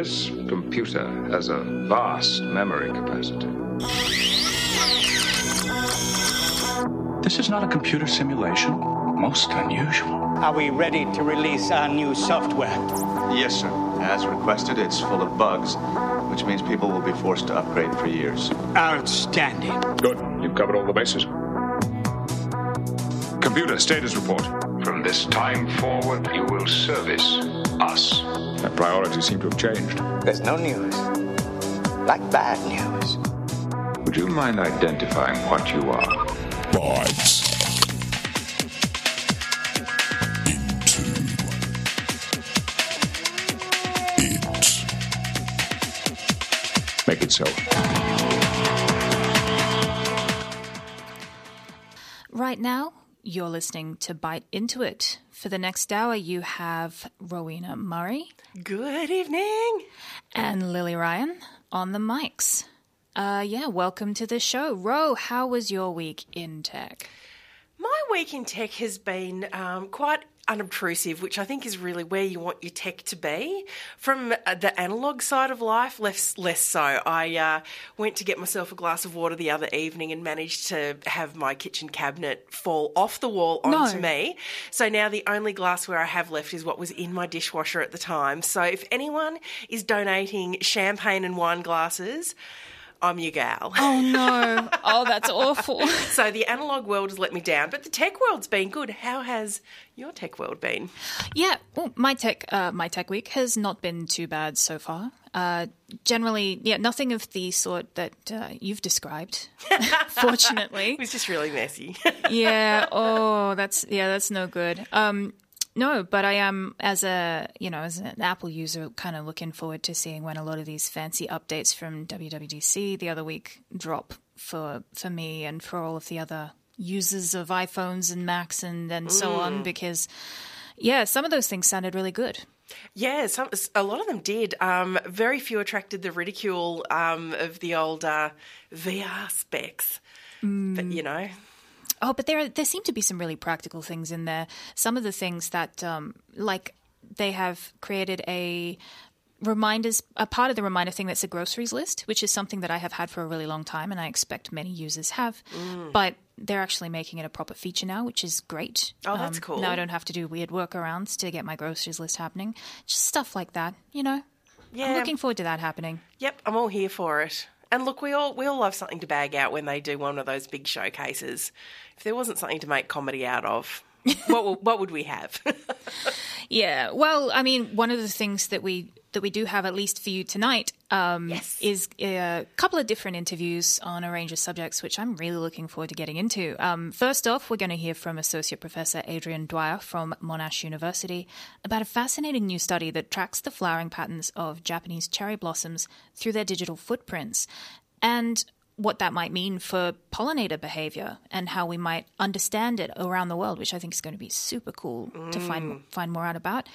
This computer has a vast memory capacity. This is not a computer simulation. Most unusual. Are we ready to release our new software? Yes, sir. As requested, it's full of bugs, which means people will be forced to upgrade for years. Outstanding. Good. You've covered all the bases. Computer status report. From this time forward, you will service us. Our priorities seem to have changed. There's no news. Like bad news. Would you mind identifying what you are? Bites. Into it. Make it so. Right now, you're listening to Byte Into It. For the next hour, you have Rowena Murray Good evening. and Lily Ryan on the mics. Uh, yeah, welcome to the show. Ro, how was your week in tech? My week in tech has been um, quite unobtrusive, which I think is really where you want your tech to be. From uh, the analog side of life, less less so. I uh, went to get myself a glass of water the other evening and managed to have my kitchen cabinet fall off the wall onto No. me. So now the only glassware I have left is what was in my dishwasher at the time. So if anyone is donating champagne and wine glasses, I'm your gal. Oh no. oh, that's awful. So the analog world has let me down, but the tech world's been good. How has your tech world been? Yeah, well, my tech uh, my tech week has not been too bad so far. Uh, generally, yeah, nothing of the sort that uh, you've described. fortunately, It was just really messy. yeah. Oh, that's yeah, that's no good. Um, no, but I am as a you know as an Apple user, kind of looking forward to seeing when a lot of these fancy updates from WWDC the other week drop for for me and for all of the other users of iPhones and Macs and and so on because yeah, some of those things sounded really good. yeah, some, a lot of them did. Um, very few attracted the ridicule um, of the old uh, VR specs. But you know, Oh, but there there seem to be some really practical things in there. Some of the things that, um, like, they have created a reminders a part of the reminder thing that's a groceries list, which is something that I have had for a really long time, and I expect many users have. But they're actually making it a proper feature now, which is great. Oh, that's Um, cool. Now I don't have to do weird workarounds to get my groceries list happening. Just stuff like that, you know. yeah, I'm looking forward to that happening. yep, I'm all here for it. And look, we all we all love something to bag out when they do one of those big showcases. If there wasn't something to make comedy out of, what what would we have? Yeah, well, I mean, one of the things that we that we do have at least for you tonight um, Yes. is a couple of different interviews on a range of subjects, which I'm really looking forward to getting into. Um, first off, we're going to hear from Associate Professor Adrian Dyer from Monash University about a fascinating new study that tracks the flowering patterns of Japanese cherry blossoms through their digital footprints, and what that might mean for pollinator behavior and how we might understand it around the world, which I think is going to be super cool to find find more out about.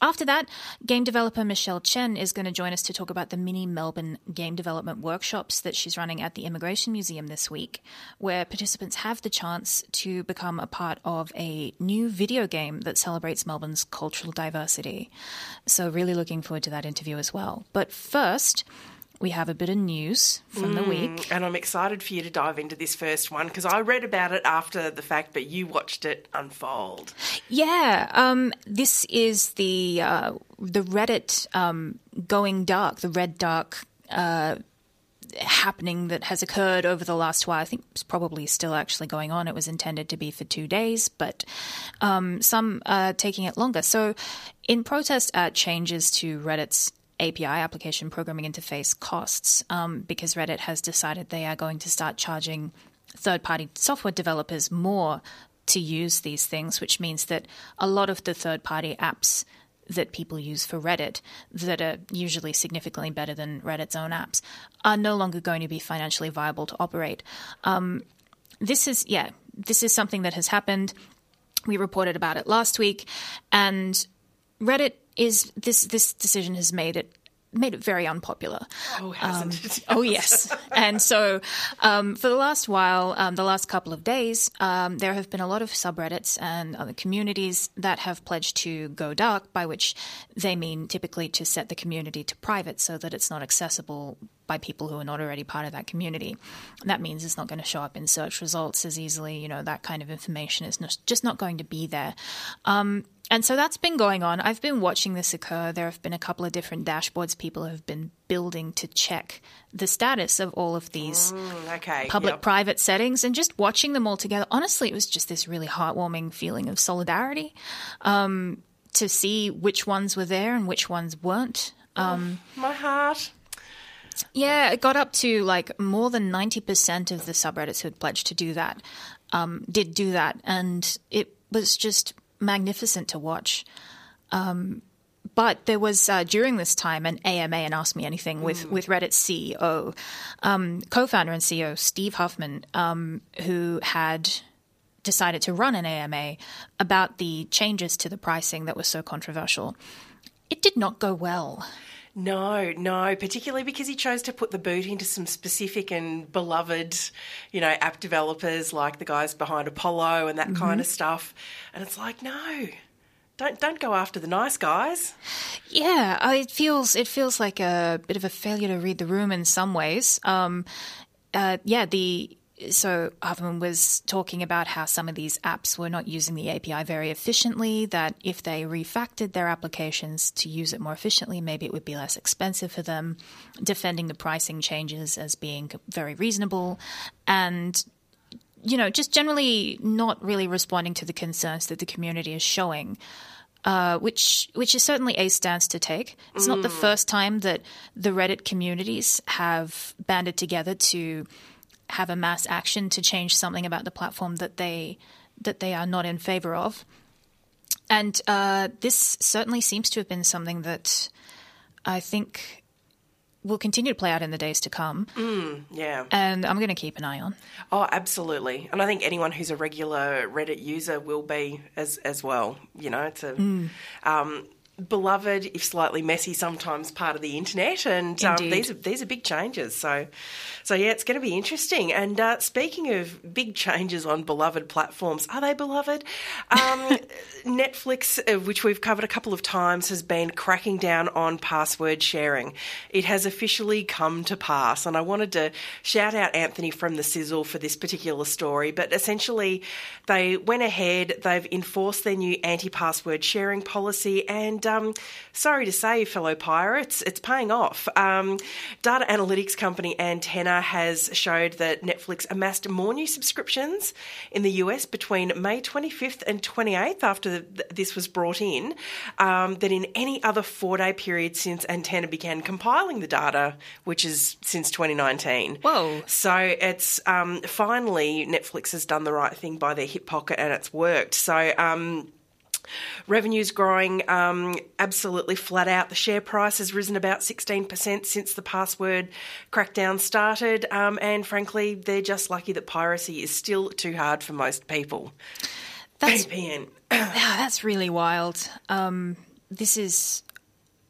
After that, game developer Michelle Chen is going to join us to talk about the mini Melbourne game development workshops that she's running at the Immigration Museum this week, where participants have the chance to become a part of a new video game that celebrates Melbourne's cultural diversity. So, really looking forward to that interview as well. But first, we have a bit of news from the week. and I'm excited for you to dive into this first one because I read about it after the fact, but you watched it unfold. Yeah, um, this is the uh, the Reddit um, going dark, the red dark uh, happening that has occurred over the last while. I think it's probably still actually going on. It was intended to be for two days, but um, some are taking it longer. So, in protest at changes to Reddit's API application programming interface costs, um, because Reddit has decided they are going to start charging third party software developers more to use these things, which means that a lot of the third party apps that people use for Reddit that are usually significantly better than Reddit's own apps are no longer going to be financially viable to operate. Um, this is, yeah, this is something that has happened. We reported about it last week, and Reddit is this this decision has made it made it very unpopular. Oh, hasn't it? Oh, yes. and so, um, for the last while, um, the last couple of days, um, there have been a lot of subreddits and other communities that have pledged to go dark, by which they mean typically to set the community to private so that it's not accessible by people who are not already part of that community. That means it's not going to show up in search results as easily. You know, that kind of information is not, just not going to be there. Um, and so that's been going on. I've been watching this occur. There have been a couple of different dashboards people have been building to check the status of all of these Mm, okay. public yep. private settings and just watching them all together. Honestly, it was just this really heartwarming feeling of solidarity um, to see which ones were there and which ones weren't. Um, My heart. Yeah, it got up to like more than 90% of the subreddits who had pledged to do that um, did do that. And it was just magnificent to watch. Um, but there was uh, during this time an AMA and Ask Me Anything with, with Reddit's CEO, um, co founder and CEO Steve Huffman, um, who had decided to run an AMA about the changes to the pricing that was so controversial. It did not go well. No, no, particularly because he chose to put the boot into some specific and beloved, you know, app developers like the guys behind Apollo and that kind of stuff. And it's like, no, don't don't go after the nice guys. Yeah, uh, it feels it feels like a bit of a failure to read the room in some ways. Um, uh, yeah, the so Huffman was talking about how some of these apps were not using the API very efficiently. That if they refactored their applications to use it more efficiently, maybe it would be less expensive for them. Defending the pricing changes as being very reasonable, and you know, just generally not really responding to the concerns that the community is showing. Uh, which which is certainly a stance to take. It's not the first time that the Reddit communities have banded together to have a mass action to change something about the platform that they that they are not in favor of. And uh, this certainly seems to have been something that I think will continue to play out in the days to come. Yeah. And I'm going to keep an eye on. Oh, absolutely. And I think anyone who's a regular Reddit user will be as as well. You know, it's a um, beloved, if slightly messy, sometimes part of the internet, and um, these are these are big changes. So, so yeah, it's going to be interesting. And uh, speaking of big changes on beloved platforms, are they beloved? Um, Netflix, uh, which we've covered a couple of times, has been cracking down on password sharing. It has officially come to pass, and I wanted to shout out Anthony from the Sizzle for this particular story. But essentially, they went ahead, they've enforced their new anti-password sharing policy, and um, sorry to say, fellow pirates, it's paying off. Um, data analytics company Antenna has showed that Netflix amassed more new subscriptions in the US between May 25th and 28th after th- this was brought in um, than in any other four-day period since Antenna began compiling the data, which is since 2019. Whoa. So it's um, finally Netflix has done the right thing by their hip pocket and it's worked. So. Um, Revenue's growing um, absolutely flat out. The share price has risen about 16% since the password crackdown started. Um, and frankly, they're just lucky that piracy is still too hard for most people. That's VPN. That's really wild. Um, this is,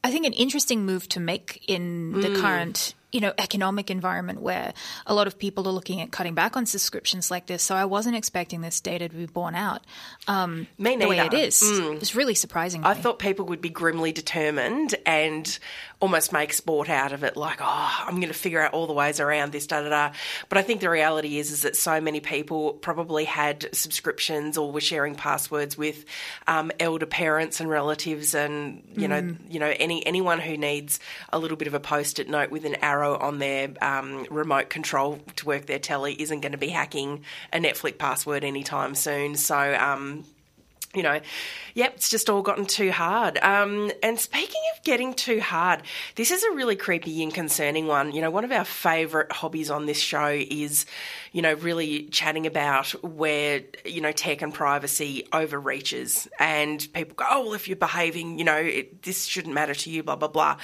I think, an interesting move to make in the current, you know, economic environment where a lot of people are looking at cutting back on subscriptions like this. So I wasn't expecting this data to be borne out um, Me the way neither. it is. It's really surprising. I me. thought people would be grimly determined and almost make sport out of it, like, oh, I'm going to figure out all the ways around this, da da da. But I think the reality is, is that so many people probably had subscriptions or were sharing passwords with um, elder parents and relatives, and you know, you know, any anyone who needs a little bit of a post-it note with an arrow on their um, remote control to work their telly isn't going to be hacking a Netflix password anytime soon. So. Um, you know, yep, it's just all gotten too hard. Um, and speaking of getting too hard. This is a really creepy and concerning one. You know, one of our favourite hobbies on this show is, you know, really chatting about where, you know, tech and privacy overreaches. And people go, oh, well, if you're behaving, you know, it, this shouldn't matter to you, blah, blah, blah.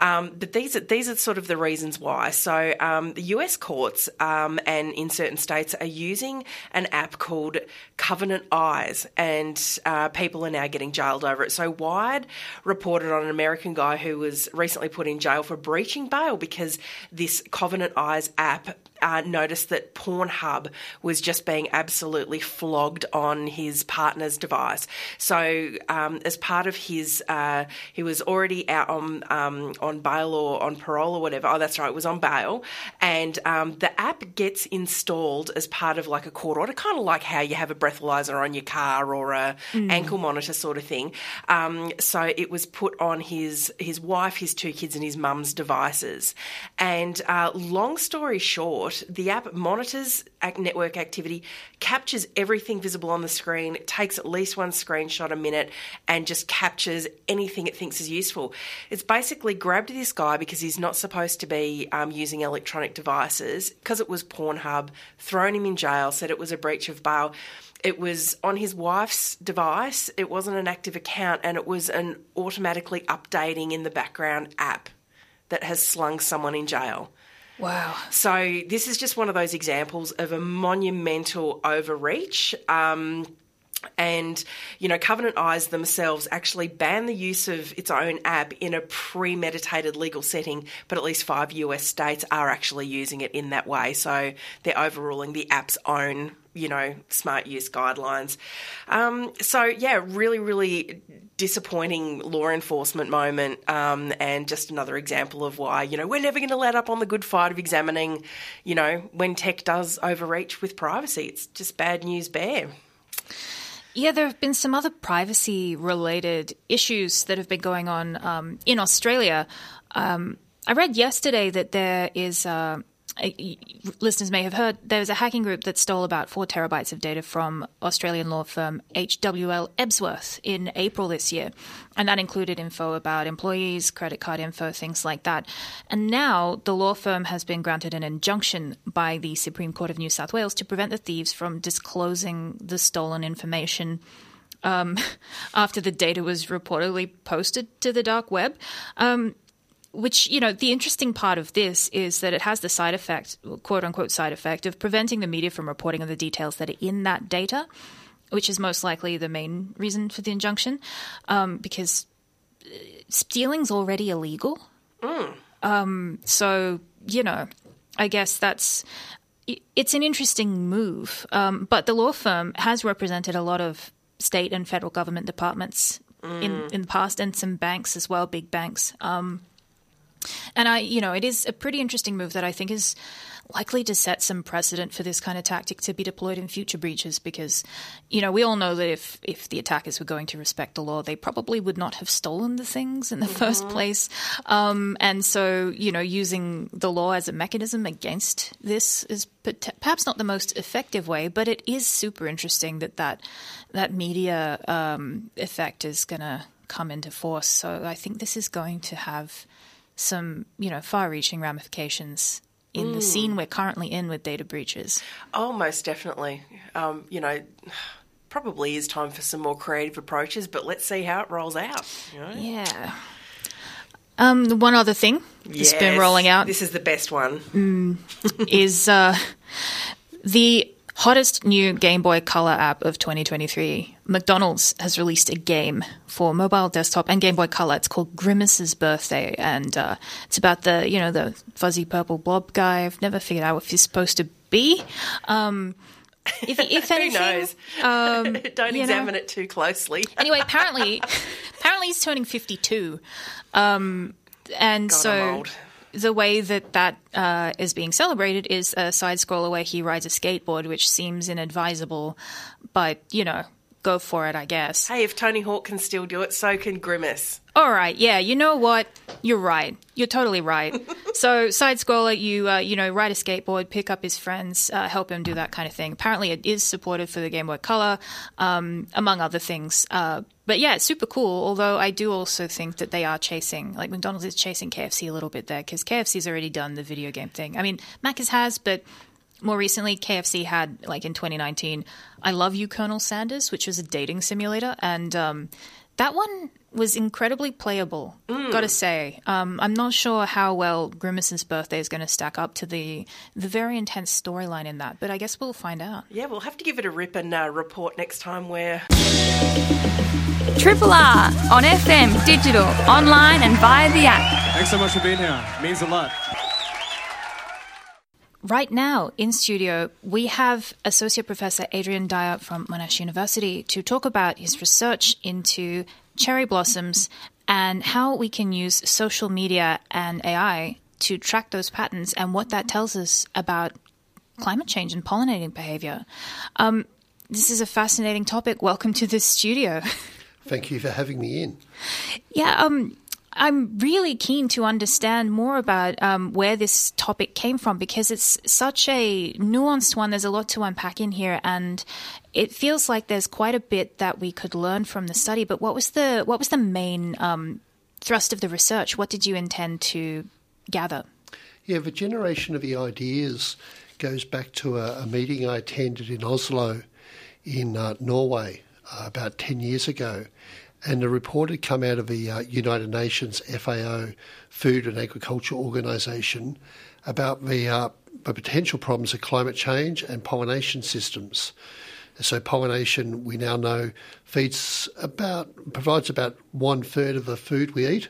Um, but these are, these are sort of the reasons why. So um, the US courts um, and in certain states are using an app called Covenant Eyes, and uh, people are now getting jailed over it. So Wired reported on an American guy who was recently put in jail for breaching bail because this Covenant Eyes app uh, noticed that Pornhub was just being absolutely flogged on his partner's device. So, um, as part of his, uh, he was already out on um, on bail or on parole or whatever. Oh, that's right, it was on bail, and um, the app gets installed as part of like a court order, kind of like how you have a breathalyzer on your car or a ankle monitor sort of thing. Um, so it was put on his his wife, his two kids, and his mum's devices. And uh, long story short, the app monitors network activity, captures everything visible on the screen, takes at least one screenshot a minute, and just captures anything it thinks is useful. It's basically grabbed this guy because he's not supposed to be um, using electronic devices because it was Pornhub, thrown him in jail, said it was a breach of bail. It was on his wife's device. It wasn't an active account, and it was an automatically updating in the background app that has slung someone in jail. Wow. So this is just one of those examples of a monumental overreach. Um, and you know, Covenant Eyes themselves actually ban the use of its own app in a premeditated legal setting, but at least five US states are actually using it in that way. So they're overruling the app's own, you know, smart use guidelines. Um, so yeah, really, really disappointing law enforcement moment, um, and just another example of why you know we're never going to let up on the good fight of examining, you know, when tech does overreach with privacy. It's just bad news bear. Yeah, there have been some other privacy related issues that have been going on um, in Australia. Um, I read yesterday that there is. Uh, listeners may have heard there was a hacking group that stole about four terabytes of data from Australian law firm HWL Ebsworth in April this year. And that included info about employees, credit card info, things like that. And now the law firm has been granted an injunction by the Supreme Court of New South Wales to prevent the thieves from disclosing the stolen information um, after the data was reportedly posted to the dark web. Um, which, you know, the interesting part of this is that it has the side effect, quote unquote, side effect of preventing the media from reporting on the details that are in that data, which is most likely the main reason for the injunction, um, because uh, stealing's already illegal. Um, so, you know, I guess that's it's an interesting move. Um, but the law firm has represented a lot of state and federal government departments in in the past, and some banks as well, big banks. Um, and I, you know, it is a pretty interesting move that I think is likely to set some precedent for this kind of tactic to be deployed in future breaches because, you know, we all know that if, if the attackers were going to respect the law, they probably would not have stolen the things in the first place. Um, and so, you know, using the law as a mechanism against this is perhaps not the most effective way, but it is super interesting that that, that media um, effect is going to come into force. So I think this is going to have some, you know, far-reaching ramifications in the scene we're currently in with data breaches. Oh, most definitely. Um, you know, probably is time for some more creative approaches, but let's see how it rolls out. You know? Yeah. Um, one other thing that's been rolling out This is the best one. is uh, the hottest new Game Boy Color app of 2023. McDonald's has released a game for mobile desktop and Game Boy Color. It's called Grimace's Birthday, and uh, it's about the you know the fuzzy purple blob guy. I've never figured out what he's supposed to be. Um, if, if Who knows? um, Don't you know. examine it too closely. anyway, apparently, apparently he's turning fifty-two, um, and God, so. The way that that uh, is being celebrated is a side scroller where he rides a skateboard, which seems inadvisable, but you know, go for it, I guess. Hey, if Tony Hawk can still do it, so can Grimace. All right, yeah, you know what? You're right. You're totally right. so, side scroller, you uh, you know, ride a skateboard, pick up his friends, uh, help him do that kind of thing. Apparently, it is supported for the Game Boy Color, um, among other things. Uh, but yeah, it's super cool. Although I do also think that they are chasing, like McDonald's is chasing KFC a little bit there because KFC's already done the video game thing. I mean, Macca's has, but more recently, KFC had, like in 2019, I Love You, Colonel Sanders, which was a dating simulator. And um, that one was incredibly playable, gotta say. Um, I'm not sure how well Grimace's birthday is going to stack up to the the very intense storyline in that, but I guess we'll find out. Yeah, we'll have to give it a rip and uh, report next time where Triple R on FM, digital, online, and via the app. Thanks so much for being here. It means a lot. Right now in studio, we have Associate Professor Adrian Dyer from Monash University to talk about his research into cherry blossoms and how we can use social media and AI to track those patterns and what that tells us about climate change and pollinating behavior. Um, this is a fascinating topic. Welcome to the studio. Thank you for having me in. Yeah, um, I'm really keen to understand more about um, where this topic came from because it's such a nuanced one. There's a lot to unpack in here, and it feels like there's quite a bit that we could learn from the study. But what was the what was the main um, thrust of the research? What did you intend to gather? Yeah, the generation of the ideas goes back to a, a meeting I attended in Oslo, in uh, Norway, uh, about ten years ago. And a report had come out of the uh, United Nations FAO, Food and Agriculture Organization, about the, uh, the potential problems of climate change and pollination systems. So pollination, we now know, feeds about provides about one third of the food we eat,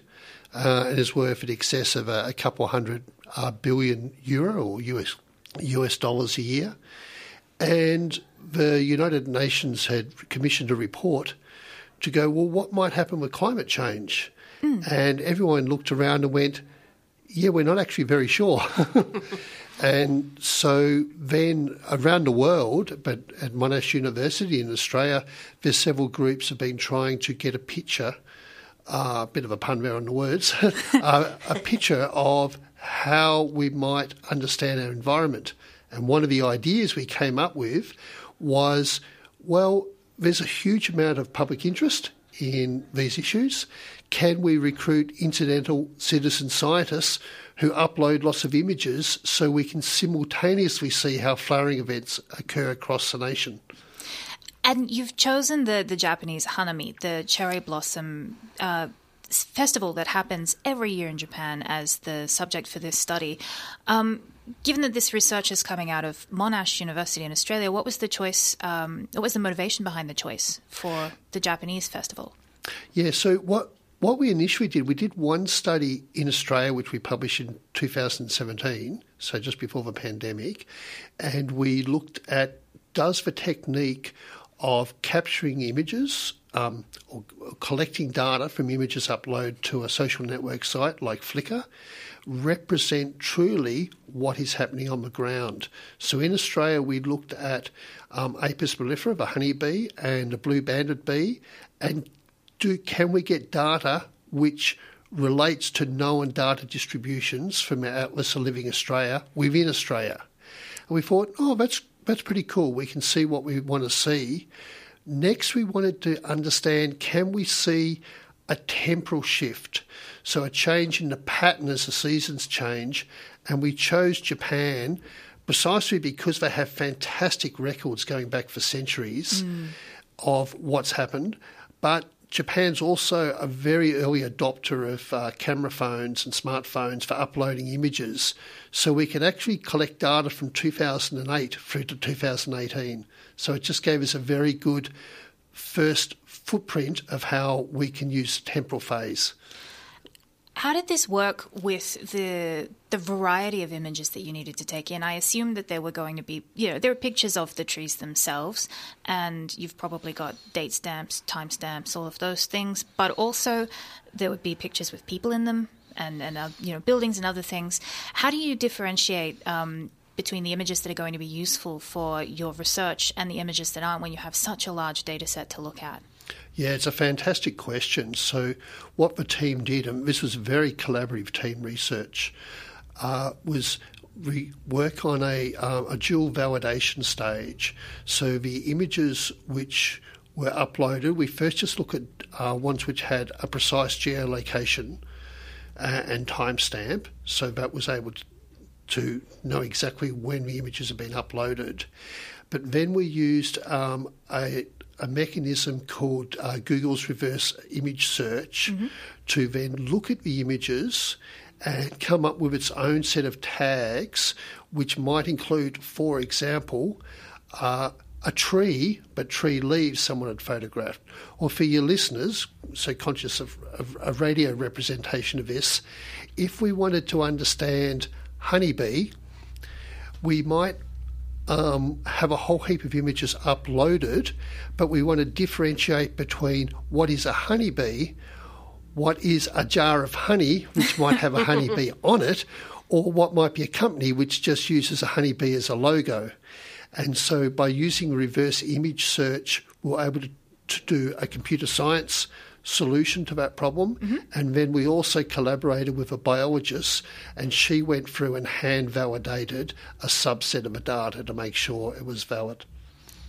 uh, and is worth in excess of a, a couple hundred uh, billion euro or US US dollars a year. And the United Nations had commissioned a report to go, well, what might happen with climate change? And everyone looked around and went, yeah, we're not actually very sure. and so then around the world, but at Monash University in Australia, there's several groups have been trying to get a picture, a uh, bit of a pun there on the words, uh, a picture of how we might understand our environment. And one of the ideas we came up with was, well, there's a huge amount of public interest in these issues. Can we recruit incidental citizen scientists who upload lots of images so we can simultaneously see how flowering events occur across the nation? And you've chosen the, the Japanese Hanami, the cherry blossom uh, festival that happens every year in Japan, as the subject for this study. Um, given that this research is coming out of Monash University in Australia, what was the choice? Um, what was the motivation behind the choice for the Japanese festival? Yeah, so what what we initially did, we did one study in Australia, which we published in 2017, so just before the pandemic, and we looked at does the technique of capturing images um, or collecting data from images uploaded to a social network site like Flickr represent truly what is happening on the ground. So in Australia, we looked at um, Apis mellifera, the honeybee, and the blue banded bee, and do can we get data which relates to known data distributions from our Atlas of Living Australia within Australia? And we thought, oh, that's that's pretty cool. We can see what we want to see. Next, we wanted to understand can we see a temporal shift, so a change in the pattern as the seasons change, and we chose Japan precisely because they have fantastic records going back for centuries mm. of what's happened, but Japan's also a very early adopter of uh, camera phones and smartphones for uploading images. So we can actually collect data from 2008 through to 2018. So it just gave us a very good first footprint of how we can use temporal phase. How did this work with the the variety of images that you needed to take in? I assume that there were going to be, you know, there are pictures of the trees themselves, and you've probably got date stamps, time stamps, all of those things. But also, there would be pictures with people in them, and and uh, you know, buildings and other things. How do you differentiate? Um, between the images that are going to be useful for your research and the images that aren't when you have such a large data set to look at? Yeah, it's a fantastic question. So, what the team did, and this was very collaborative team research, uh, was re- work on a, uh, a dual validation stage. So, the images which were uploaded, we first just look at uh, ones which had a precise geolocation uh, and timestamp, so that was able to, to know exactly when the images have been uploaded. But then we used um, a, a mechanism called uh, Google's reverse image search mm-hmm. to then look at the images and come up with its own set of tags, which might include, for example, uh, a tree, but tree leaves someone had photographed. Or for your listeners, so conscious of, of a radio representation of this, if we wanted to understand honeybee, we might um, have a whole heap of images uploaded, but we want to differentiate between what is a honeybee, what is a jar of honey, which might have a honeybee on it, or what might be a company which just uses a honeybee as a logo. And so by using reverse image search, we're able to, to do a computer science solution to that problem. Mm-hmm. And then we also collaborated with a biologist, and she went through and hand validated a subset of the data to make sure it was valid.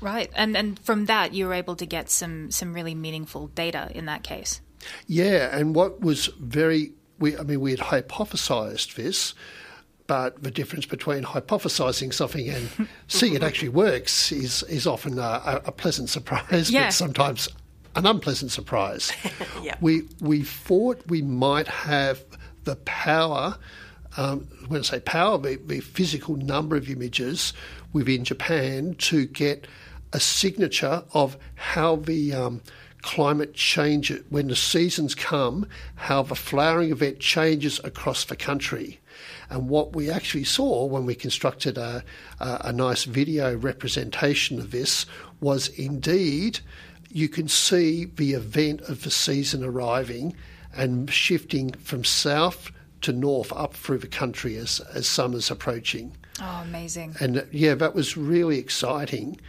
Right, and and from that you were able to get some some really meaningful data in that case. Yeah, and what was very we I mean we had hypothesized this, but the difference between hypothesizing something and seeing it actually works is is often a, a pleasant surprise, yeah. but sometimes an unpleasant surprise. yeah. We we thought we might have the power. Um, when I say power, the, the physical number of images within Japan to get a signature of how the um, climate change, when the seasons come, how the flowering event changes across the country. And what we actually saw when we constructed a, a, a nice video representation of this was indeed you can see the event of the season arriving and shifting from south to north up through the country as, as summer's approaching. Oh, amazing. And yeah, that was really exciting.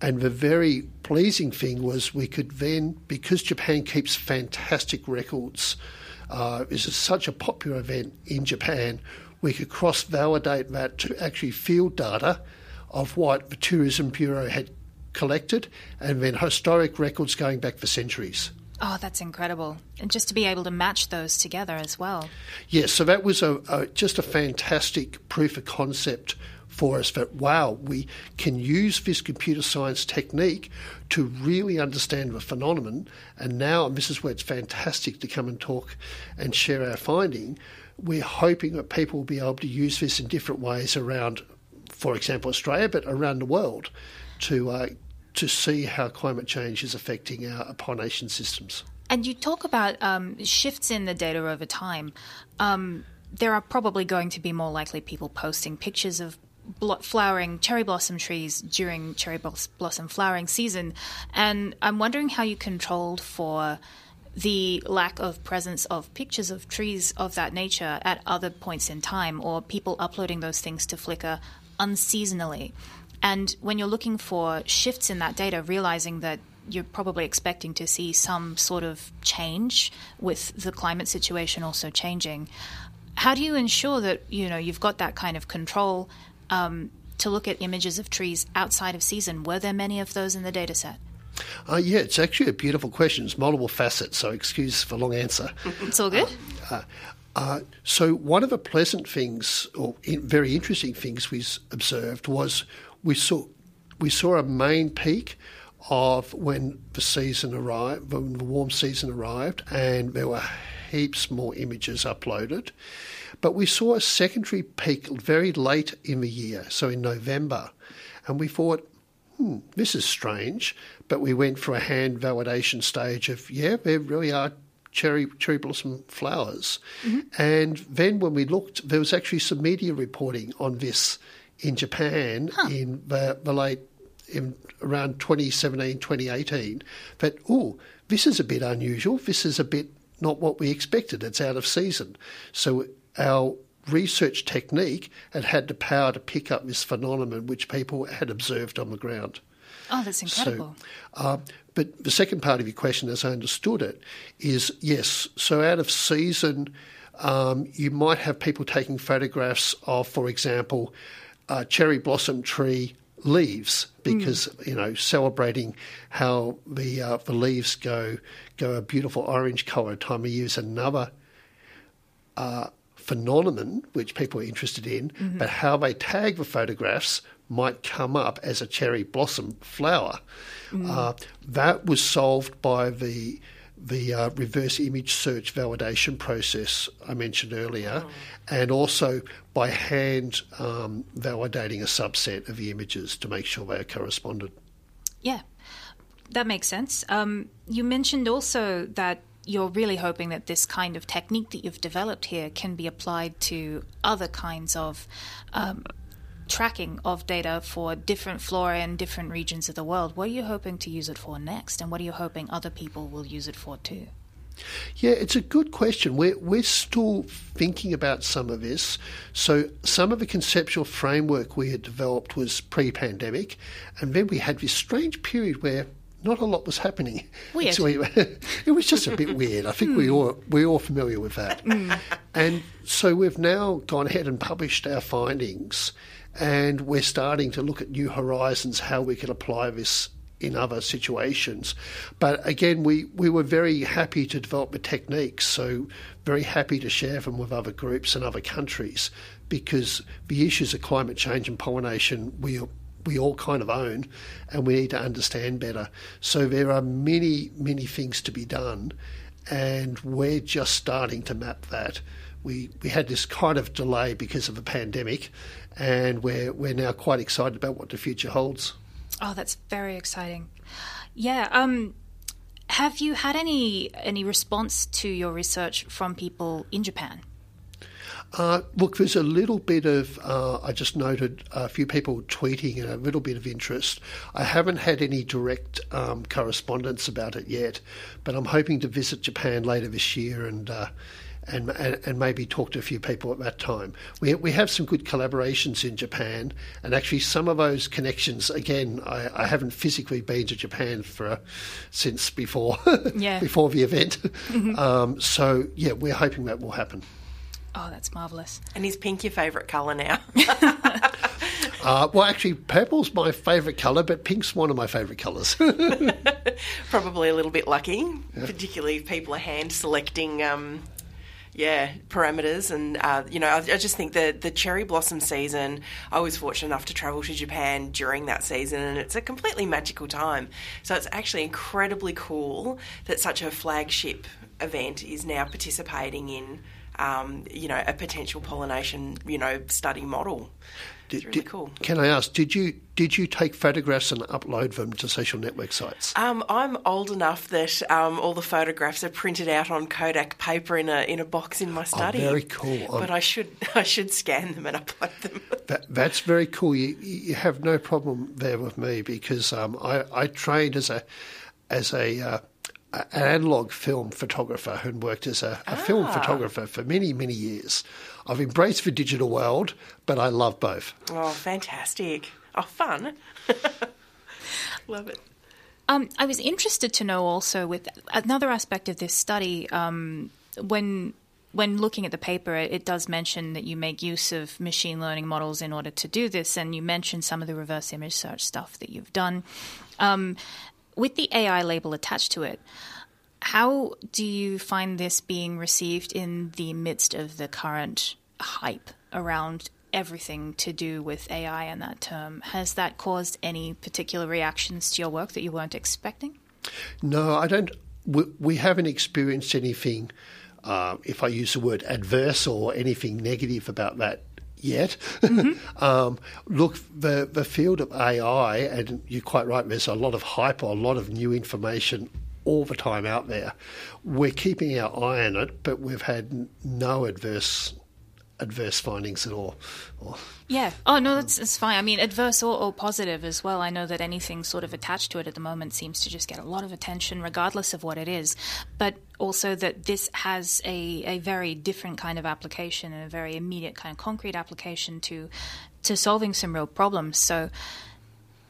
And the very pleasing thing was we could then, because Japan keeps fantastic records, uh, this is such a popular event in Japan, we could cross validate that to actually field data of what the Tourism Bureau had collected and then historic records going back for centuries. Oh, that's incredible. And just to be able to match those together as well. Yes, so that was a, a, just a fantastic proof of concept for us that, wow, we can use this computer science technique to really understand the phenomenon. And now, and this is where it's fantastic to come and talk and share our finding, we're hoping that people will be able to use this in different ways around, for example, Australia, but around the world to uh, to see how climate change is affecting our pollination systems. And you talk about um, shifts in the data over time. Um, there are probably going to be more likely people posting pictures of flowering cherry blossom trees during cherry blossom flowering season. And I'm wondering how you controlled for the lack of presence of pictures of trees of that nature at other points in time or people uploading those things to Flickr unseasonally. And when you're looking for shifts in that data, realizing that you're probably expecting to see some sort of change with the climate situation also changing. How do you ensure that you know you've got that kind of control um, to look at images of trees outside of season? Were there many of those in the data set? Uh, yeah, it's actually a beautiful question. It's multiple facets, so excuse for long answer. It's all good. Uh, uh, uh, so one of the pleasant things, or in, very interesting things we observed was we saw we saw a main peak of when the season arrived, when the warm season arrived, and there were heaps more images uploaded. But we saw a secondary peak very late in the year, so in November, and we thought, hmm, this is strange. But we went for a hand validation stage of, yeah, there really are cherry cherry blossom flowers. Mm-hmm. And then when we looked, there was actually some media reporting on this in Japan huh. in the, the late in around 2017, 2018 that, oh, this is a bit unusual. This is a bit not what we expected. It's out of season. So our research technique had had the power to pick up this phenomenon which people had observed on the ground. Oh, that's incredible. So, uh, but the second part of your question, as I understood it, is yes, so out of season, um, you might have people taking photographs of, for example, a cherry blossom tree leaves because you know celebrating how the uh, the leaves go go a beautiful orange colour time of year is another uh, phenomenon which people are interested in, Mhm. but how they tag the photographs might come up as a cherry blossom flower. Mm. Uh, that was solved by the the uh, reverse image search validation process I mentioned earlier, and also by hand um, validating a subset of the images to make sure they are corresponded. Yeah, that makes sense. Um, you mentioned also that you're really hoping that this kind of technique that you've developed here can be applied to other kinds of um, tracking of data for different flora in different regions of the world. What are you hoping to use it for next, and what are you hoping other people will use it for too? Yeah, it's a good question. We're, we're still thinking about some of this. So, some of the conceptual framework we had developed was pre pandemic, and then we had this strange period where not a lot was happening. Weird. So we- it was just a bit weird. I think we hmm. all we're all familiar with that. Hmm. And so we've now gone ahead and published our findings, and we're starting to look at new horizons, how we can apply this in other situations. But again, we, we were very happy to develop the techniques, so very happy to share them with other groups and other countries because the issues of climate change and pollination we we all kind of own and we need to understand better. So there are many, many things to be done and we're just starting to map that. We we had this kind of delay because of the pandemic and we're we're now quite excited about what the future holds. Oh, that's very exciting. Yeah. Um, have you had any any response to your research from people in Japan? Uh, look, there's a little bit of, uh, I just noted a few people tweeting and a little bit of interest. I haven't had any direct um, correspondence about it yet, but I'm hoping to visit Japan later this year and. Uh, and, and, and maybe talk to a few people at that time. We, we have some good collaborations in Japan, and actually some of those connections. Again, I, I haven't physically been to Japan for since before Yeah. before the event. Mhm. Um, so yeah, we're hoping that will happen. Oh, that's marvelous. And is pink your favourite colour now? Uh, well, actually, purple's my favourite colour, but pink's one of my favourite colours. Probably a little bit lucky, particularly if people are hand selecting. Um, yeah, parameters, and uh, you know, I, I just think that the cherry blossom season. I was fortunate enough to travel to Japan during that season, and it's a completely magical time. So it's actually incredibly cool that such a flagship event is now participating in, um, you know, a potential pollination, you know, study model. It's really cool. Can I ask, did you did you take photographs and upload them to social network sites? Um, I'm old enough that um, all the photographs are printed out on Kodak paper in a in a box in my study. Oh, very cool. But I should I should scan them and upload them. That, that's very cool. You, you have no problem there with me because um, I, I trained as a as a uh, an analog film photographer and worked as a, a film Ah. photographer for many many years. I've embraced the digital world, but I love both. Oh, fantastic! Oh, fun. Love it. Um, I was interested to know also with another aspect of this study um, when when looking at the paper, it, it does mention that you make use of machine learning models in order to do this, and you mentioned some of the reverse image search stuff that you've done. Um, with the AI label attached to it, how do you find this being received in the midst of the current hype around everything to do with AI and that term? Has that caused any particular reactions to your work that you weren't expecting? No, I don't. We, we haven't experienced anything. Uh, if I use the word adverse or anything negative about that yet. um, look, the the field of AI, and you're quite right. There's a lot of hype, or a lot of new information all the time out there. We're keeping our eye on it, but we've had no adverse adverse findings at all. Or, Yeah. Oh no, that's, that's fine. I mean, adverse or, or positive as well. I know that anything sort of attached to it at the moment seems to just get a lot of attention, regardless of what it is. But also that this has a, a very different kind of application and a very immediate kind of concrete application to to solving some real problems. So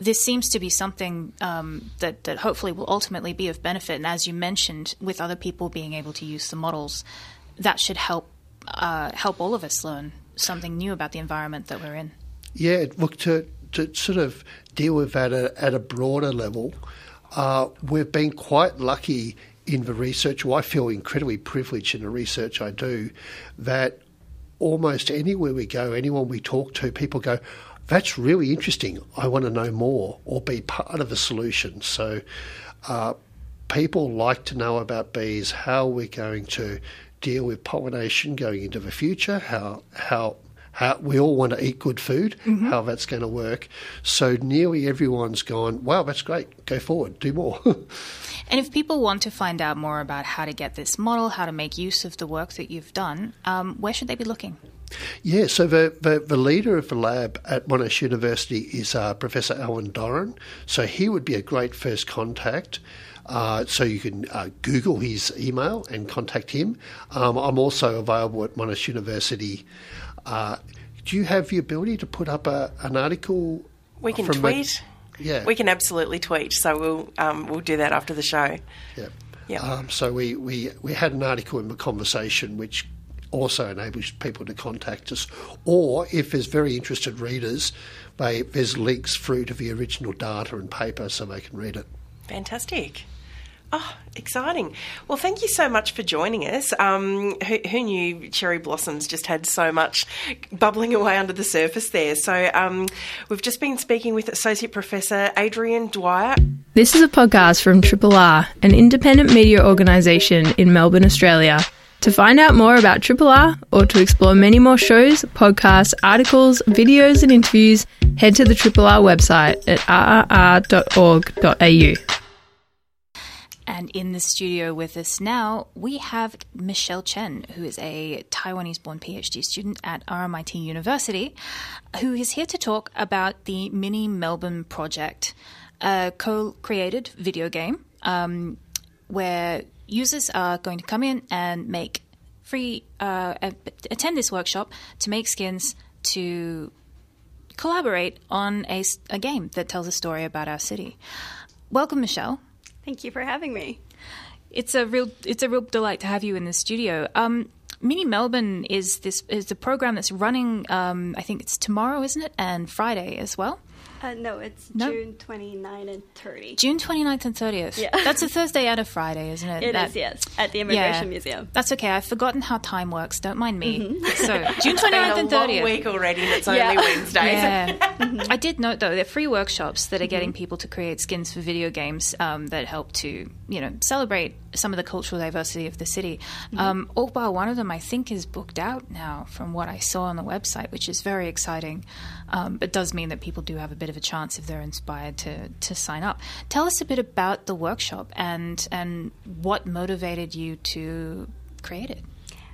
this seems to be something um, that that hopefully will ultimately be of benefit. And as you mentioned, with other people being able to use the models, that should help uh, help all of us learn something new about the environment that we're in. Yeah, look to to sort of deal with that at, at a broader level, uh, we've been quite lucky in the research. Well, I feel incredibly privileged in the research I do that almost anywhere we go, anyone we talk to, people go, that's really interesting. I want to know more or be part of the solution. So, uh, people like to know about bees, how we're going to deal with pollination going into the future, how how how we all want to eat good food, mm-hmm. how that's going to work. So nearly everyone's gone, wow, that's great, go forward, do more. and if people want to find out more about how to get this model, how to make use of the work that you've done, um, where should they be looking? Yeah, so the, the, the, leader of the lab at Monash University is uh, Professor Alan Dorin. So he would be a great first contact. Uh, so you can uh, Google his email and contact him. Um, I'm also available at Monash University. Uh, do you have the ability to put up a, an article? We can tweet. yeah, we can absolutely tweet. So we'll um, we'll do that after the show. Yeah. Yeah. Um, so we, we, we had an article in the conversation which also enables people to contact us. Or if there's very interested readers, they, there's links through to the original data and paper so they can read it. Fantastic. Oh, exciting. Well, thank you so much for joining us. Um, who, who, knew cherry blossoms just had so much bubbling away under the surface there? So, um, we've just been speaking with Associate Professor Adrian Dyer. This is a podcast from Triple R, an independent media organisation in Melbourne, Australia. To find out more about Triple R or to explore many more shows, podcasts, articles, videos, and interviews, head to the Triple R website at rrr.org.au. And in the studio with us now, we have Michelle Chen, who is a Taiwanese born PhD student at RMIT University, who is here to talk about the Mini Melbourne project, a co created video game um, where users are going to come in and make free, uh, attend this workshop to make skins to collaborate on a, a game that tells a story about our city. Welcome, Michelle. Thank you for having me. It's a real it's a real delight to have you in the studio. Um, Mini Melbourne is this is the program that's running. Um, I think it's tomorrow, isn't it, and Friday as well. Uh, no, it's no? June 29 and 30. June 29th and 30th. Yeah. That's a Thursday and a Friday, isn't it? It that, is, yes, at the Immigration yeah. Museum. That's okay. I've forgotten how time works. Don't mind me. Mm-hmm. So, June 29th and 30th. week already and it's yeah. only Wednesdays. Yeah. mm-hmm. I did note, though, there are free workshops that are mm-hmm. getting people to create skins for video games um, that help to, you know, celebrate some of the cultural diversity of the city. Mm-hmm. Um, all bar one of them, I think, is booked out now from what I saw on the website, which is very exciting. Um, but does mean that people do have a bit of a chance if they're inspired to, to sign up. Tell us a bit about the workshop and and what motivated you to create it.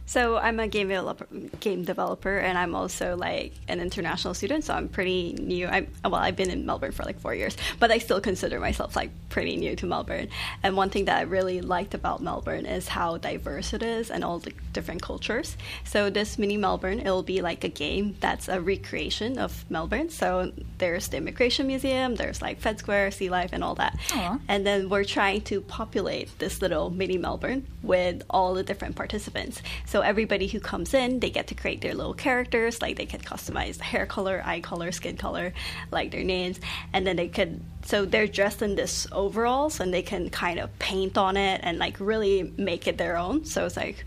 So I'm a game developer, game developer, and I'm also like an international student. So I'm pretty new. I'm well, I've been in Melbourne for like four years, but I still consider myself like pretty new to Melbourne. And one thing that I really liked about Melbourne is how diverse it is and all the different cultures. So this mini Melbourne, it'll be like a game that's a recreation of Melbourne. So there's the Immigration Museum, there's like Fed Square, Sea Life, and all that. Aww. And then we're trying to populate this little mini Melbourne with all the different participants. So so everybody who comes in, they get to create their little characters. Like they could customize hair color, eye color, skin color, like their names, and then they could. So they're dressed in this overalls, and they can kind of paint on it and like really make it their own. So it's like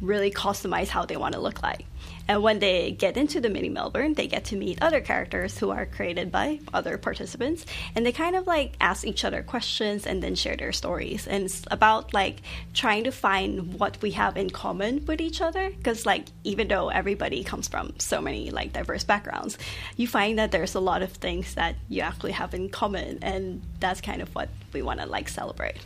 really customize how they want to look like. And when they get into the mini Melbourne, they get to meet other characters who are created by other participants. And they kind of like ask each other questions and then share their stories. And it's about like trying to find what we have in common with each other. Because, like, even though everybody comes from so many like diverse backgrounds, you find that there's a lot of things that you actually have in common. And that's kind of what we want to like celebrate.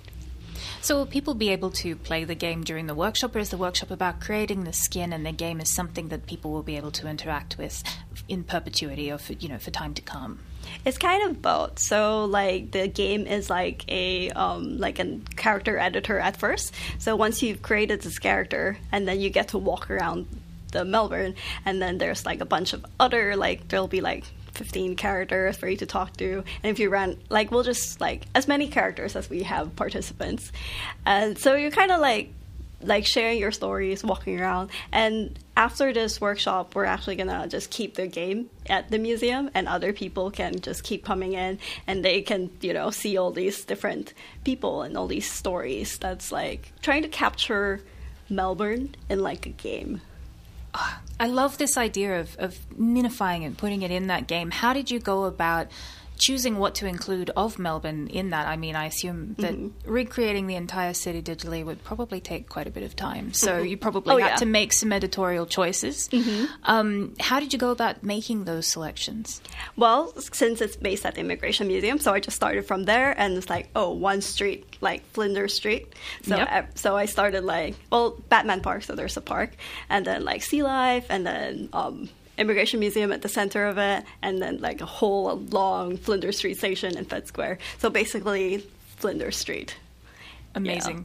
So, will people be able to play the game during the workshop, or is the workshop about creating the skin, and the game is something that people will be able to interact with in perpetuity, or for, you know, for time to come? It's kind of both. So, like the game is like a um, like a character editor at first. So once you've created this character, and then you get to walk around the Melbourne, and then there's like a bunch of other like there'll be like 15 characters for you to talk to. And if you run, like, we'll just like as many characters as we have participants. And so you're kind of like like sharing your stories, walking around. And after this workshop, we're actually gonna just keep the game at the museum, and other people can just keep coming in, and they can you know see all these different people and all these stories. That's like trying to capture Melbourne in like a game. I love this idea of, of minifying and putting it in that game. How did you go about choosing what to include of Melbourne in that? I mean, I assume that Mm-hmm. recreating the entire city digitally would probably take quite a bit of time. So you probably Oh, had yeah. Mm-hmm. to make some editorial choices. Um, how did you go about making those selections? Well, since it's based at the Immigration Museum, so I just started from there, and it's like, oh, one street, like Flinders Street. So, Yep. uh, so I started like, well, Batman Park, so there's a park, and then like Sea Life, and then um, Immigration Museum at the center of it, and then like a whole long Flinders Street station in Fed Square. So basically, Flinders Street. Amazing.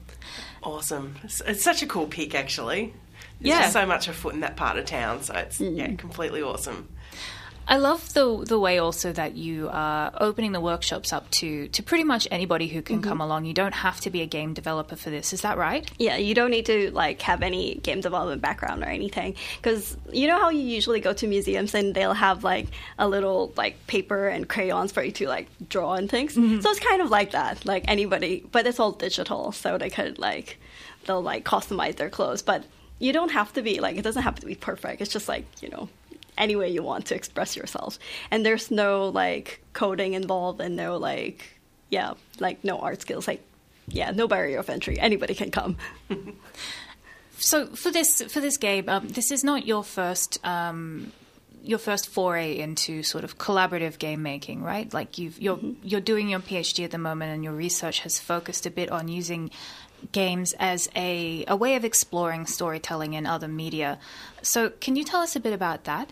Awesome. It's, it's such a cool peak, actually. There's Yeah. just so much afoot in that part of town, so it's mm-hmm. yeah, completely awesome. I love the the way also that you are opening the workshops up to to pretty much anybody who can Mm-hmm. come along. You don't have to be a game developer for this. Is that right? Yeah, you don't need to like have any game development background or anything because you know how you usually go to museums and they'll have like a little like paper and crayons for you to like draw and things. So it's kind of like that, like anybody, but it's all digital, so they could like they'll like customize their clothes, but you don't have to be like it doesn't have to be perfect. It's just like you know any way you want to express yourself, and there's no like coding involved and no like yeah like no art skills like yeah no barrier of entry anybody can come So for this for this game, um, this is not your first um, your first foray into sort of collaborative game making, right? Like you've, you're you're doing your PhD at the moment, and your research has focused a bit on using games as a a way of exploring storytelling in other media. So can you tell us a bit about that?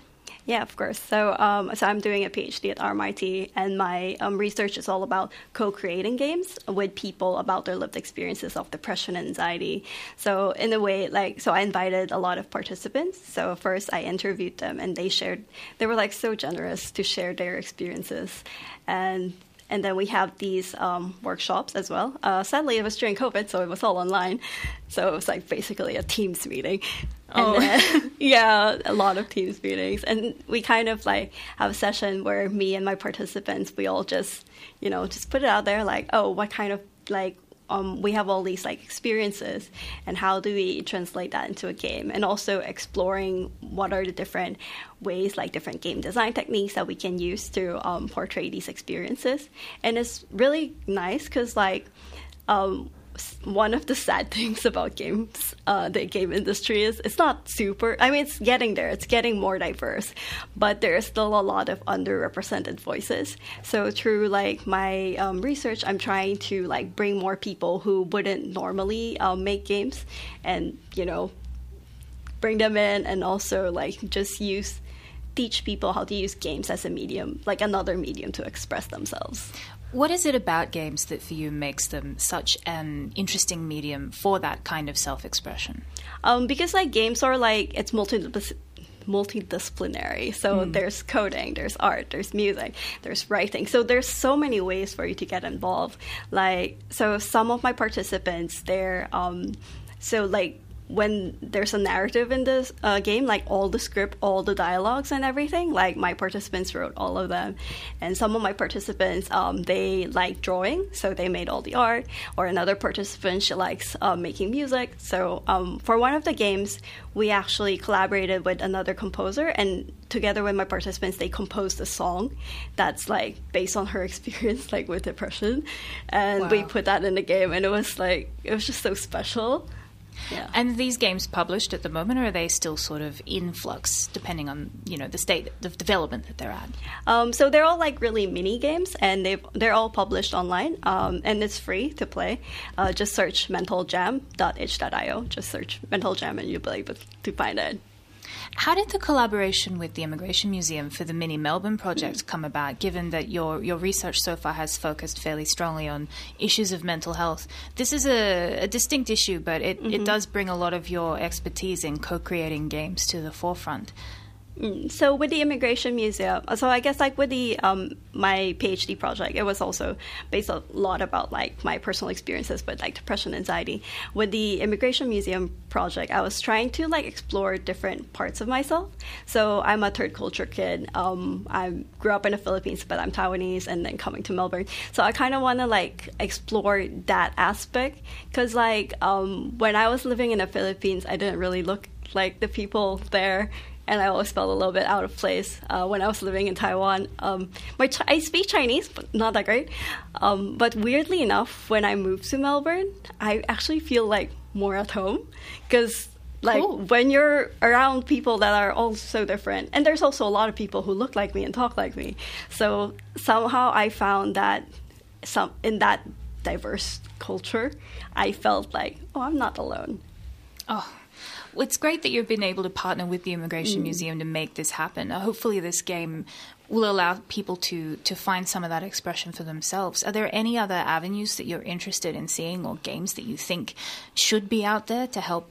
Yeah, of course. So, um, so I'm doing a PhD at RMIT, and my um, research is all about co-creating games with people about their lived experiences of depression and anxiety. So, in a way, like, so I invited a lot of participants. So first, I interviewed them, and they shared. They were like so generous to share their experiences, and and then we have these um, workshops as well. Uh, sadly, it was during COVID, so it was all online. So it was like basically a Teams meeting. And Oh. then, yeah, a lot of Teams meetings. And we kind of like have a session where me and my participants, we all just, you know, just put it out there like, oh, what kind of like, um, we have all these like experiences and how do we translate that into a game? And also exploring what are the different ways like different game design techniques that we can use to um, portray these experiences. And it's really nice because like um, one of the sad things about games, uh, the game industry is it's not super. I mean, it's getting there. It's getting more diverse, but there's still a lot of underrepresented voices. So through like my um, research, I'm trying to like bring more people who wouldn't normally um, make games, and you know, bring them in, and also like just use teach people how to use games as a medium, like another medium to express themselves. What is it about games that for you makes them such an interesting medium for that kind of self expression? Um, because like games are like it's multi multidisciplinary. So there's coding, there's art, there's music, there's writing. So there's so many ways for you to get involved. Like so, some of my participants, they're um, so like when there's a narrative in this uh, game, like all the script, all the dialogues and everything, like my participants wrote all of them. And some of my participants, um, they like drawing, so they made all the art. Or another participant, she likes uh, making music. So um, for one of the games, we actually collaborated with another composer, and together with my participants, they composed a song that's like based on her experience, like with depression. And we put that in the game, and it was like, it was just so special. Yeah. And these games published at the moment, or are they still sort of in flux, depending on you know the state of development that they're at? Um, so they're all like really mini games, and they they're all published online, um, and it's free to play. Uh, just search mentaljam.itch.io. Just search mental jam, and you'll be able to find it. How did the collaboration with the Immigration Museum for the Mini Melbourne project come about, given that your, your research so far has focused fairly strongly on issues of mental health? This is a, a distinct issue, but it, it mm-hmm. does bring a lot of your expertise in co creating games to the forefront. Mm, so with the immigration museum, so I guess like with the um, my PhD project, it was also based a lot about like my personal experiences with like depression, anxiety. With the immigration museum project, I was trying to like explore different parts of myself. So I'm a third culture kid. Um, I grew up in the Philippines, but I'm Taiwanese, and then coming to Melbourne. So I kind of want to like explore that aspect because like um, when I was living in the Philippines, I didn't really look like the people there and I always felt a little bit out of place uh, when I was living in Taiwan. Um, my Ch- I speak Chinese, but not that great. Um, but weirdly enough, when I moved to Melbourne, I actually feel like more at home because like cool. when you're around people that are all so different and there's also a lot of people who look like me and talk like me so somehow i found that some in that diverse culture i felt like oh i'm not alone oh it's great that you've been able to partner with the Immigration mm. Museum to make this happen. Hopefully, this game will allow people to to find some of that expression for themselves. Are there any other avenues that you're interested in seeing, or games that you think should be out there to help,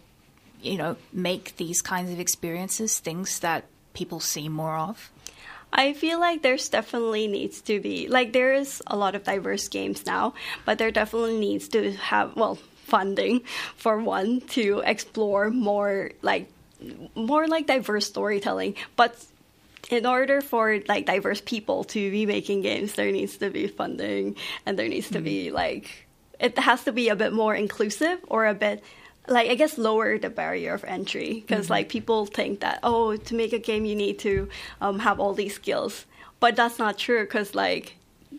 you know, make these kinds of experiences things that people see more of? I feel like there's definitely needs to be like there is a lot of diverse games now, but there definitely needs to have well funding for one to explore more like more like diverse storytelling but in order for like diverse people to be making games there needs to be funding and there needs to mm-hmm. be like it has to be a bit more inclusive or a bit like I guess lower the barrier of entry because mm-hmm. like people think that oh to make a game you need to um, have all these skills, but that's not true because like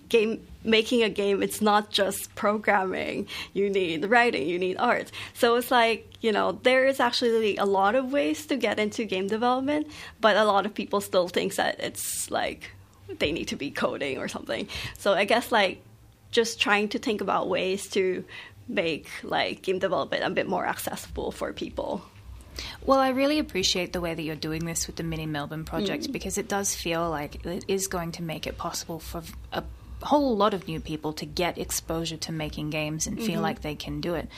game making a game it's not just programming. You need writing you need art. So it's like you know there is actually a lot of ways to get into game development but a lot of people still think that it's like they need to be coding or something. So i guess like just trying to think about ways to make like game development a bit more accessible for people. Well, I really appreciate the way that you're doing this with the Mini Melbourne project mm. because it does feel like it is going to make it possible for a whole lot of new people to get exposure to making games and feel mm-hmm. like they can do it.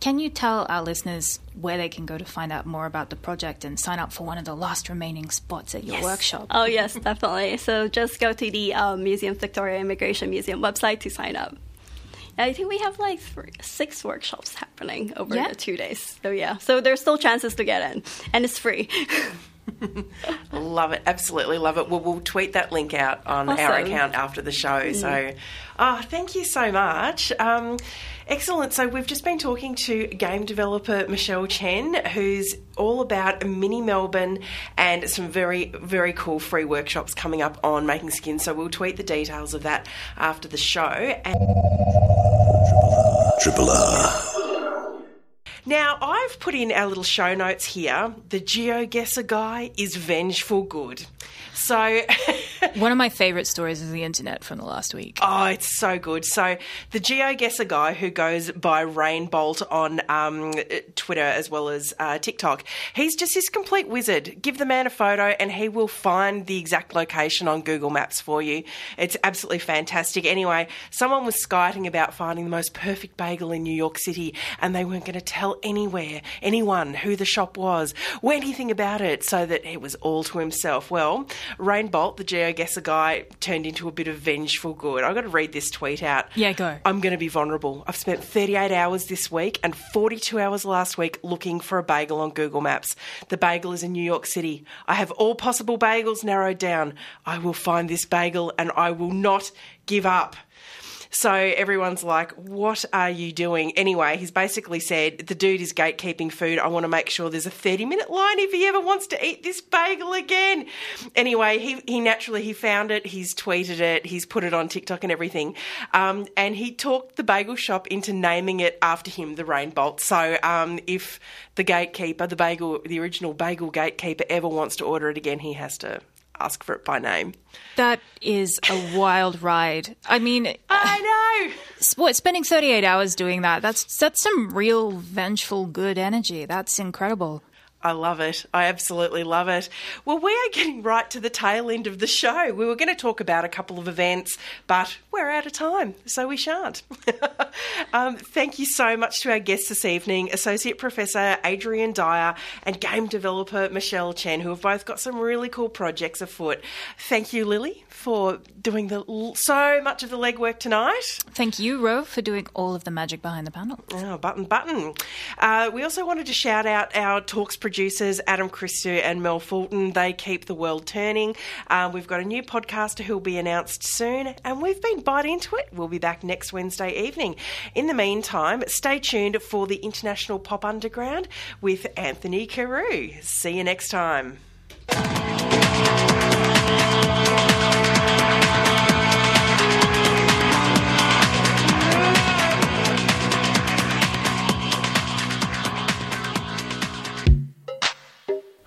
Can you tell our listeners where they can go to find out more about the project and sign up for one of the last remaining spots at your yes. workshop? Oh, yes, definitely. So just go to the um, Museum Victoria Immigration Museum website to sign up. I think we have like three, six workshops happening over yeah. the two days. So, yeah. So there's still chances to get in, and it's free. love it, absolutely love it. We'll, we'll tweet that link out on awesome. our account after the show. Mm. So, oh, thank you so much. Um, excellent. So, we've just been talking to game developer Michelle Chen, who's all about Mini Melbourne and some very, very cool free workshops coming up on making skins. So, we'll tweet the details of that after the show. And- Triple R. Now, I've put in our little show notes here. The GeoGuessr guy is vengeful good. So, one of my favourite stories is the internet from the last week. Oh, it's so good. So, the GeoGuessr guy who goes by Rainbolt on um, Twitter as well as uh, TikTok, he's just this complete wizard. Give the man a photo and he will find the exact location on Google Maps for you. It's absolutely fantastic. Anyway, someone was skiting about finding the most perfect bagel in New York City and they weren't going to tell anywhere, anyone who the shop was, or anything about it, so that it was all to himself. Well, Rainbolt, the GeoGuessr guy, turned into a bit of vengeful good. I've got to read this tweet out. Yeah, go. I'm going to be vulnerable. I've spent 38 hours this week and 42 hours last week looking for a bagel on Google Maps. The bagel is in New York City. I have all possible bagels narrowed down. I will find this bagel and I will not give up. So everyone's like, what are you doing? Anyway, he's basically said, the dude is gatekeeping food. I want to make sure there's a 30 minute line if he ever wants to eat this bagel again. Anyway, he, he naturally, he found it, he's tweeted it, he's put it on TikTok and everything. Um, and he talked the bagel shop into naming it after him, the Rainbolt. So um, if the gatekeeper, the bagel, the original bagel gatekeeper ever wants to order it again, he has to ask for it by name. That is a wild ride. I mean, I know. What spending 38 hours doing that? That's that's some real vengeful good energy. That's incredible. I love it. I absolutely love it. Well, we are getting right to the tail end of the show. We were going to talk about a couple of events, but we're out of time, so we shan't. um, thank you so much to our guests this evening, Associate Professor Adrian Dyer and game developer Michelle Chen, who have both got some really cool projects afoot. Thank you, Lily, for doing the so much of the legwork tonight. Thank you, Ro, for doing all of the magic behind the panel. Oh, button, button. Uh, we also wanted to shout out our Talks producers, Adam Christou and Mel Fulton. They keep the world turning. Uh, we've got a new podcaster who will be announced soon, and we've been Byte Into It. We'll be back next Wednesday evening. In the meantime, stay tuned for the International Pop Underground with Anthony Carew. See you next time.